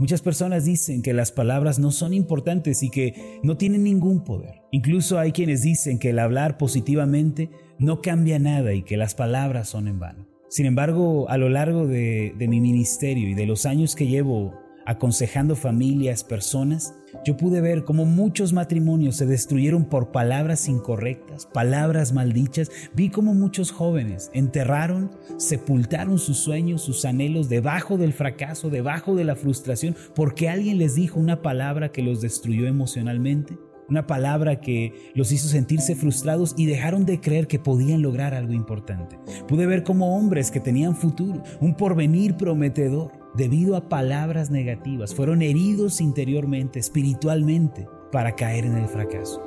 Muchas personas dicen que las palabras no son importantes y que no tienen ningún poder. Incluso hay quienes dicen que el hablar positivamente no cambia nada y que las palabras son en vano. Sin embargo, a lo largo de, mi ministerio y de los años que llevo aconsejando familias, personas, yo pude ver cómo muchos matrimonios se destruyeron por palabras incorrectas, palabras maldichas. Vi cómo muchos jóvenes enterraron, sepultaron sus sueños, sus anhelos debajo del fracaso, debajo de la frustración, porque alguien les dijo una palabra que los destruyó emocionalmente una palabra que los hizo sentirse frustrados y dejaron de creer que podían lograr algo importante. Pude ver como hombres que tenían futuro, un porvenir prometedor, debido a palabras negativas, fueron heridos interiormente, espiritualmente, para caer en el fracaso.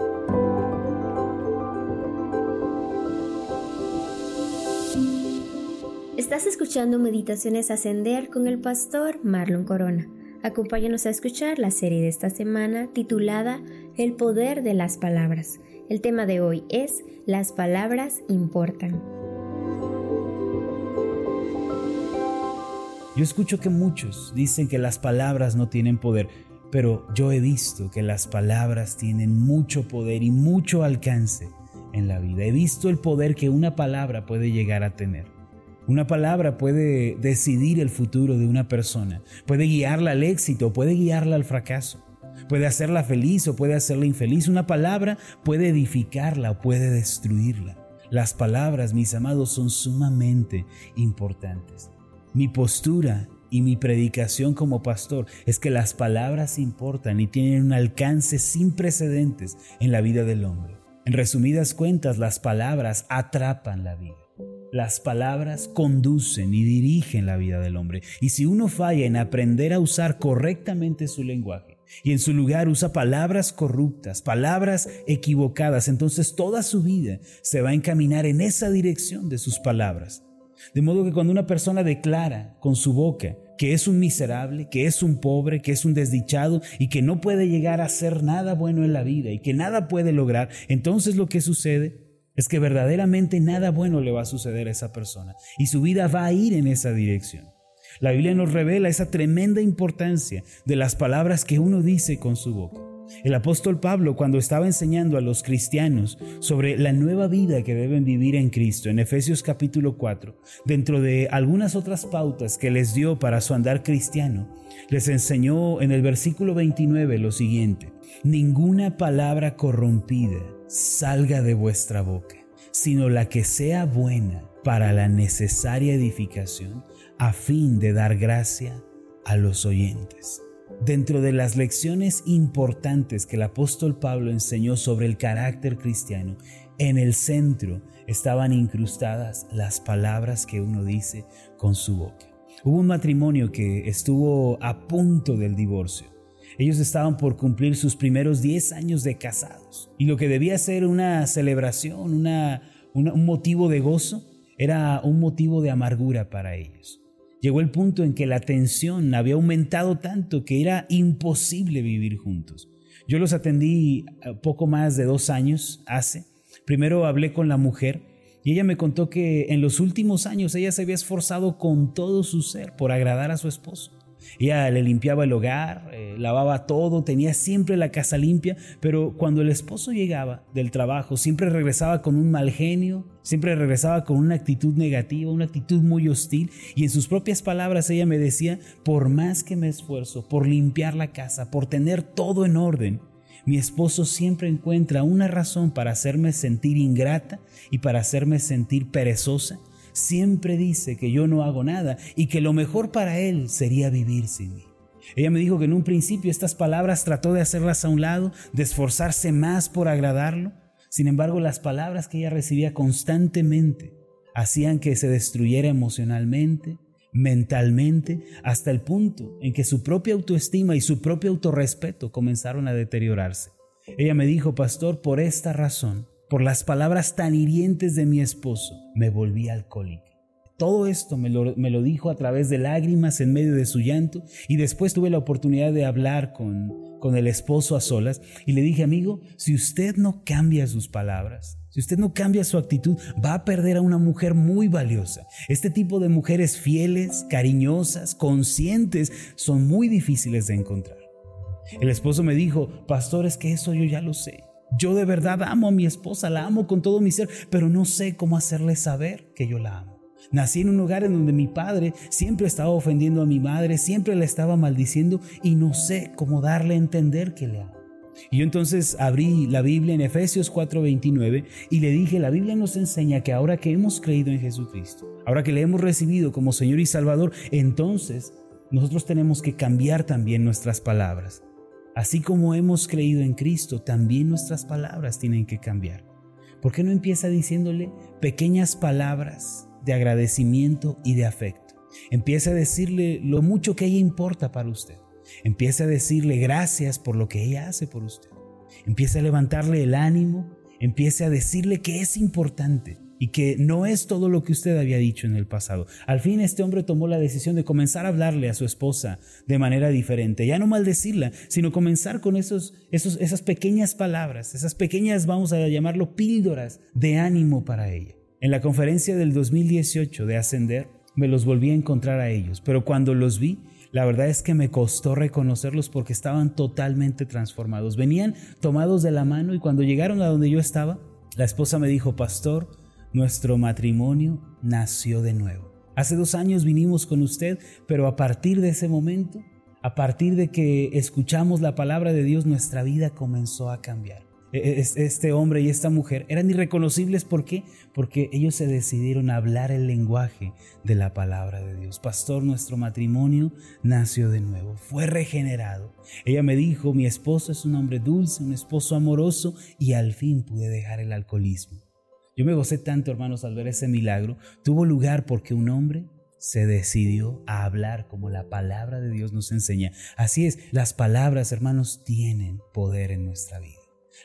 Estás escuchando Meditaciones Ascender con el pastor Marlon Corona. Acompáñanos a escuchar la serie de esta semana titulada El poder de las palabras. El tema de hoy es Las palabras importan. Yo escucho que muchos dicen que las palabras no tienen poder, pero yo he visto que las palabras tienen mucho poder y mucho alcance en la vida. He visto el poder que una palabra puede llegar a tener. Una palabra puede decidir el futuro de una persona, puede guiarla al éxito, puede guiarla al fracaso, puede hacerla feliz o puede hacerla infeliz. Una palabra puede edificarla o puede destruirla. Las palabras, mis amados, son sumamente importantes. Mi postura y mi predicación como pastor es que las palabras importan y tienen un alcance sin precedentes en la vida del hombre. En resumidas cuentas, las palabras atrapan la vida. Las palabras conducen y dirigen la vida del hombre. Y si uno falla en aprender a usar correctamente su lenguaje y en su lugar usa palabras corruptas, palabras equivocadas, entonces toda su vida se va a encaminar en esa dirección de sus palabras. De modo que cuando una persona declara con su boca que es un miserable, que es un pobre, que es un desdichado y que no puede llegar a hacer nada bueno en la vida y que nada puede lograr, entonces lo que sucede es que verdaderamente nada bueno le va a suceder a esa persona y su vida va a ir en esa dirección. La Biblia nos revela esa tremenda importancia de las palabras que uno dice con su boca. El apóstol Pablo, cuando estaba enseñando a los cristianos sobre la nueva vida que deben vivir en Cristo, en Efesios capítulo 4, dentro de algunas otras pautas que les dio para su andar cristiano, les enseñó en el versículo 29 lo siguiente, ninguna palabra corrompida salga de vuestra boca, sino la que sea buena para la necesaria edificación, a fin de dar gracia a los oyentes. Dentro de las lecciones importantes que el apóstol Pablo enseñó sobre el carácter cristiano, en el centro estaban incrustadas las palabras que uno dice con su boca. Hubo un matrimonio que estuvo a punto del divorcio. Ellos estaban por cumplir sus primeros 10 años de casados y lo que debía ser una celebración, un motivo de gozo, era un motivo de amargura para ellos. Llegó el punto en que la tensión había aumentado tanto que era imposible vivir juntos. Yo los atendí eh, poco más de dos años hace. Primero hablé con la mujer y ella me contó que en los últimos años ella se había esforzado con todo su ser por agradar a su esposo. Ella le limpiaba el hogar, eh, lavaba todo, tenía siempre la casa limpia, pero cuando el esposo llegaba del trabajo siempre regresaba con un mal genio, siempre regresaba con una actitud negativa, una actitud muy hostil y en sus propias palabras ella me decía, por más que me esfuerzo por limpiar la casa, por tener todo en orden, mi esposo siempre encuentra una razón para hacerme sentir ingrata y para hacerme sentir perezosa siempre dice que yo no hago nada y que lo mejor para él sería vivir sin mí. Ella me dijo que en un principio estas palabras trató de hacerlas a un lado, de esforzarse más por agradarlo. Sin embargo, las palabras que ella recibía constantemente hacían que se destruyera emocionalmente, mentalmente, hasta el punto en que su propia autoestima y su propio autorrespeto comenzaron a deteriorarse. Ella me dijo, pastor, por esta razón, por las palabras tan hirientes de mi esposo, me volví alcohólica. Todo esto me lo, me lo, dijo a través de lágrimas en medio de su llanto y después tuve la oportunidad de hablar con, con el esposo a solas y le dije, amigo, si usted no cambia sus palabras, Si usted no cambia su actitud, va a perder a una mujer muy valiosa. Este tipo de mujeres fieles, cariñosas, conscientes, son muy difíciles de encontrar. El esposo me dijo, pastor, es que eso yo ya lo sé. Yo de verdad amo a mi esposa, la amo con todo mi ser, pero no sé cómo hacerle saber que yo la amo. Nací en un hogar en donde mi padre siempre estaba ofendiendo a mi madre, siempre la estaba maldiciendo y no sé cómo darle a entender que le amo. Y yo entonces abrí la Biblia en Efesios 4:29 y le dije, la Biblia nos enseña que ahora que hemos creído en Jesucristo, ahora que le hemos recibido como Señor y Salvador, entonces nosotros tenemos que cambiar también nuestras palabras. Así como hemos creído en Cristo, también nuestras palabras tienen que cambiar. ¿Por qué no empieza diciéndole pequeñas palabras de agradecimiento y de afecto? Empieza a decirle lo mucho que ella importa para usted. Empieza a decirle gracias por lo que ella hace por usted. Empieza a levantarle el ánimo. Empieza a decirle que es importante y que no es todo lo que usted había dicho en el pasado. Al fin este hombre tomó la decisión de comenzar a hablarle a su esposa de manera diferente, ya no maldecirla, sino comenzar con esos, esos, esas pequeñas palabras, esas pequeñas, vamos a llamarlo, píldoras de ánimo para ella. En la conferencia del 2018 de Ascender, me los volví a encontrar a ellos, pero cuando los vi, la verdad es que me costó reconocerlos porque estaban totalmente transformados. Venían tomados de la mano y cuando llegaron a donde yo estaba, la esposa me dijo, pastor, nuestro matrimonio nació de nuevo. Hace dos años vinimos con usted, pero a partir de ese momento, a partir de que escuchamos la palabra de Dios, nuestra vida comenzó a cambiar. E, e, este hombre y esta mujer eran irreconocibles. ¿Por qué? Porque ellos se decidieron a hablar el lenguaje de la palabra de Dios. Pastor, nuestro matrimonio nació de nuevo, fue regenerado. Ella me dijo, mi esposo es un hombre dulce, un esposo amoroso y al fin pude dejar el alcoholismo. Yo me gocé tanto, hermanos, al ver ese milagro. Tuvo lugar porque un hombre se decidió a hablar como la palabra de Dios nos enseña. Así es, las palabras, hermanos, tienen poder en nuestra vida.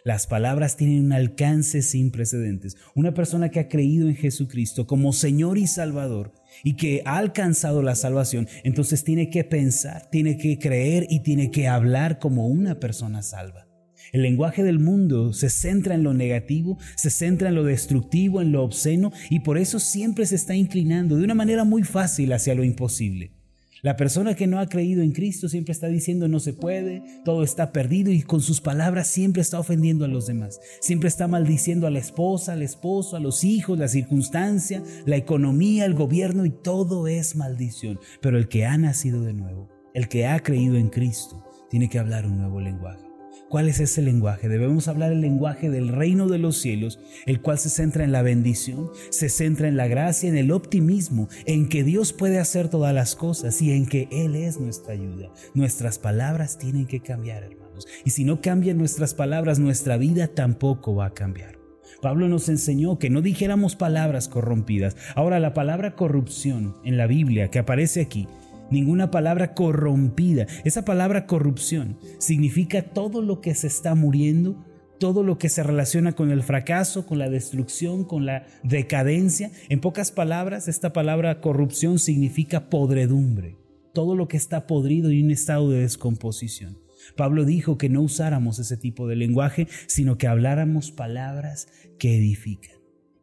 Las palabras tienen un alcance sin precedentes. Una persona que ha creído en Jesucristo como Señor y Salvador y que ha alcanzado la salvación, entonces tiene que pensar, tiene que creer y tiene que hablar como una persona salva. El lenguaje del mundo se centra en lo negativo, se centra en lo destructivo, en lo obsceno y por eso siempre se está inclinando de una manera muy fácil hacia lo imposible. La persona que no ha creído en Cristo siempre está diciendo no se puede, todo está perdido y con sus palabras siempre está ofendiendo a los demás. Siempre está maldiciendo a la esposa, al esposo, a los hijos, la circunstancia, la economía, el gobierno y todo es maldición. Pero el que ha nacido de nuevo, el que ha creído en Cristo, tiene que hablar un nuevo lenguaje. ¿Cuál es ese lenguaje? Debemos hablar el lenguaje del reino de los cielos, el cual se centra en la bendición, se centra en la gracia, en el optimismo, en que Dios puede hacer todas las cosas y en que Él es nuestra ayuda. Nuestras palabras tienen que cambiar, hermanos. Y si no cambian nuestras palabras, nuestra vida tampoco va a cambiar. Pablo nos enseñó que no dijéramos palabras corrompidas. Ahora la palabra corrupción en la Biblia que aparece aquí ninguna palabra corrompida. Esa palabra corrupción significa todo lo que se está muriendo, todo lo que se relaciona con el fracaso, con la destrucción, con la decadencia. En pocas palabras, esta palabra corrupción significa podredumbre, todo lo que está podrido y en estado de descomposición. Pablo dijo que no usáramos ese tipo de lenguaje, sino que habláramos palabras que edifican.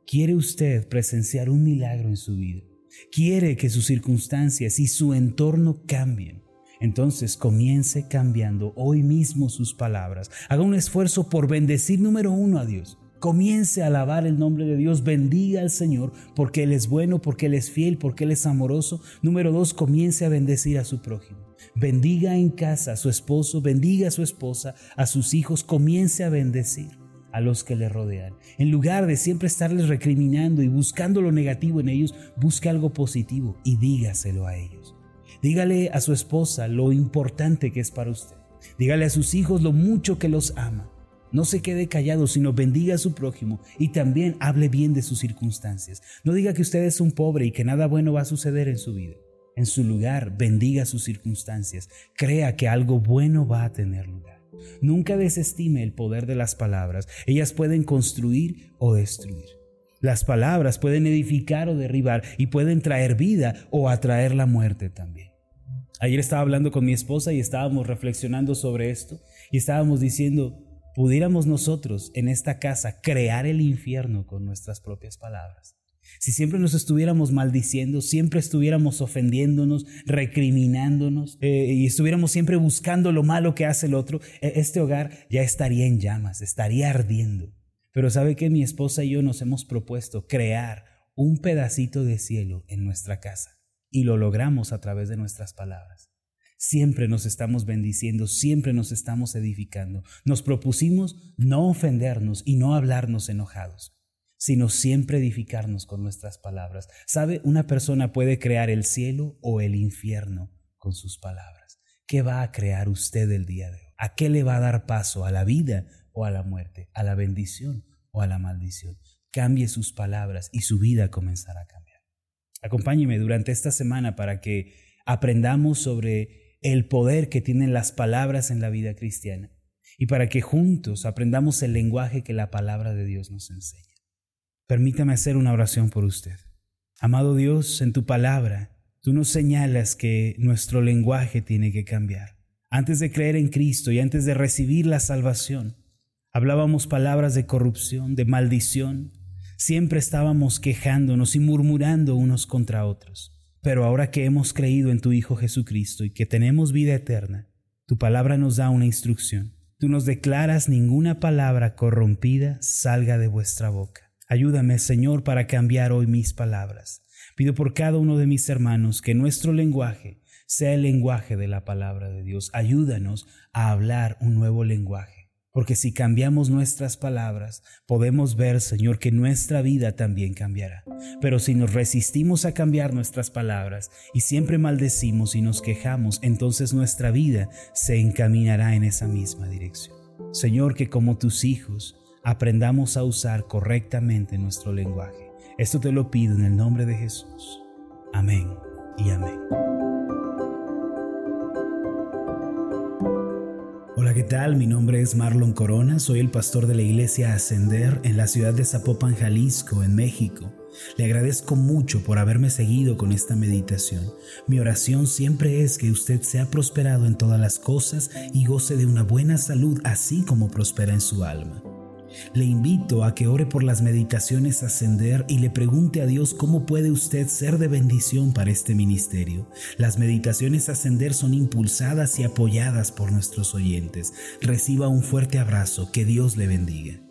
¿Quiere usted presenciar un milagro en su vida? Quiere que sus circunstancias y su entorno cambien, entonces comience cambiando hoy mismo sus palabras. Haga un esfuerzo por bendecir número uno a Dios. Comience a alabar el nombre de Dios, bendiga al Señor porque Él es bueno, porque Él es fiel, porque Él es amoroso. Número dos, comience a bendecir a su prójimo. Bendiga en casa a su esposo, bendiga a su esposa, a sus hijos, comience a bendecir a los que le rodean. En lugar de siempre estarles recriminando y buscando lo negativo en ellos, busque algo positivo y dígaselo a ellos. Dígale a su esposa lo importante que es para usted. Dígale a sus hijos lo mucho que los ama. No se quede callado, sino bendiga a su prójimo y también hable bien de sus circunstancias. No diga que usted es un pobre y que nada bueno va a suceder en su vida. En su lugar, bendiga sus circunstancias. Crea que algo bueno va a tener lugar. Nunca desestime el poder de las palabras. Ellas pueden construir o destruir. Las palabras pueden edificar o derribar y pueden traer vida o atraer la muerte también. Ayer estaba hablando con mi esposa y estábamos reflexionando sobre esto y estábamos diciendo, pudiéramos nosotros en esta casa crear el infierno con nuestras propias palabras. Si siempre nos estuviéramos maldiciendo, siempre estuviéramos ofendiéndonos, recriminándonos eh, y estuviéramos siempre buscando lo malo que hace el otro, e, este hogar ya estaría en llamas, estaría ardiendo. Pero sabe que mi esposa y yo nos hemos propuesto crear un pedacito de cielo en nuestra casa y lo logramos a través de nuestras palabras. Siempre nos estamos bendiciendo, siempre nos estamos edificando. Nos propusimos no ofendernos y no hablarnos enojados sino siempre edificarnos con nuestras palabras. ¿Sabe? Una persona puede crear el cielo o el infierno con sus palabras. ¿Qué va a crear usted el día de hoy? ¿A qué le va a dar paso? ¿A la vida o a la muerte? ¿A la bendición o a la maldición? Cambie sus palabras y su vida comenzará a cambiar. Acompáñeme durante esta semana para que aprendamos sobre el poder que tienen las palabras en la vida cristiana y para que juntos aprendamos el lenguaje que la palabra de Dios nos enseña. Permítame hacer una oración por usted. Amado Dios, en tu palabra, tú nos señalas que nuestro lenguaje tiene que cambiar. Antes de creer en Cristo y antes de recibir la salvación, hablábamos palabras de corrupción, de maldición, siempre estábamos quejándonos y murmurando unos contra otros. Pero ahora que hemos creído en tu Hijo Jesucristo y que tenemos vida eterna, tu palabra nos da una instrucción. Tú nos declaras ninguna palabra corrompida salga de vuestra boca. Ayúdame, Señor, para cambiar hoy mis palabras. Pido por cada uno de mis hermanos que nuestro lenguaje sea el lenguaje de la palabra de Dios. Ayúdanos a hablar un nuevo lenguaje. Porque si cambiamos nuestras palabras, podemos ver, Señor, que nuestra vida también cambiará. Pero si nos resistimos a cambiar nuestras palabras y siempre maldecimos y nos quejamos, entonces nuestra vida se encaminará en esa misma dirección. Señor, que como tus hijos, aprendamos a usar correctamente nuestro lenguaje. Esto te lo pido en el nombre de Jesús. Amén y amén. Hola, ¿qué tal? Mi nombre es Marlon Corona, soy el pastor de la iglesia Ascender en la ciudad de Zapopan, Jalisco, en México. Le agradezco mucho por haberme seguido con esta meditación. Mi oración siempre es que usted sea prosperado en todas las cosas y goce de una buena salud, así como prospera en su alma. Le invito a que ore por las meditaciones ascender y le pregunte a Dios cómo puede usted ser de bendición para este ministerio. Las meditaciones ascender son impulsadas y apoyadas por nuestros oyentes. Reciba un fuerte abrazo, que Dios le bendiga.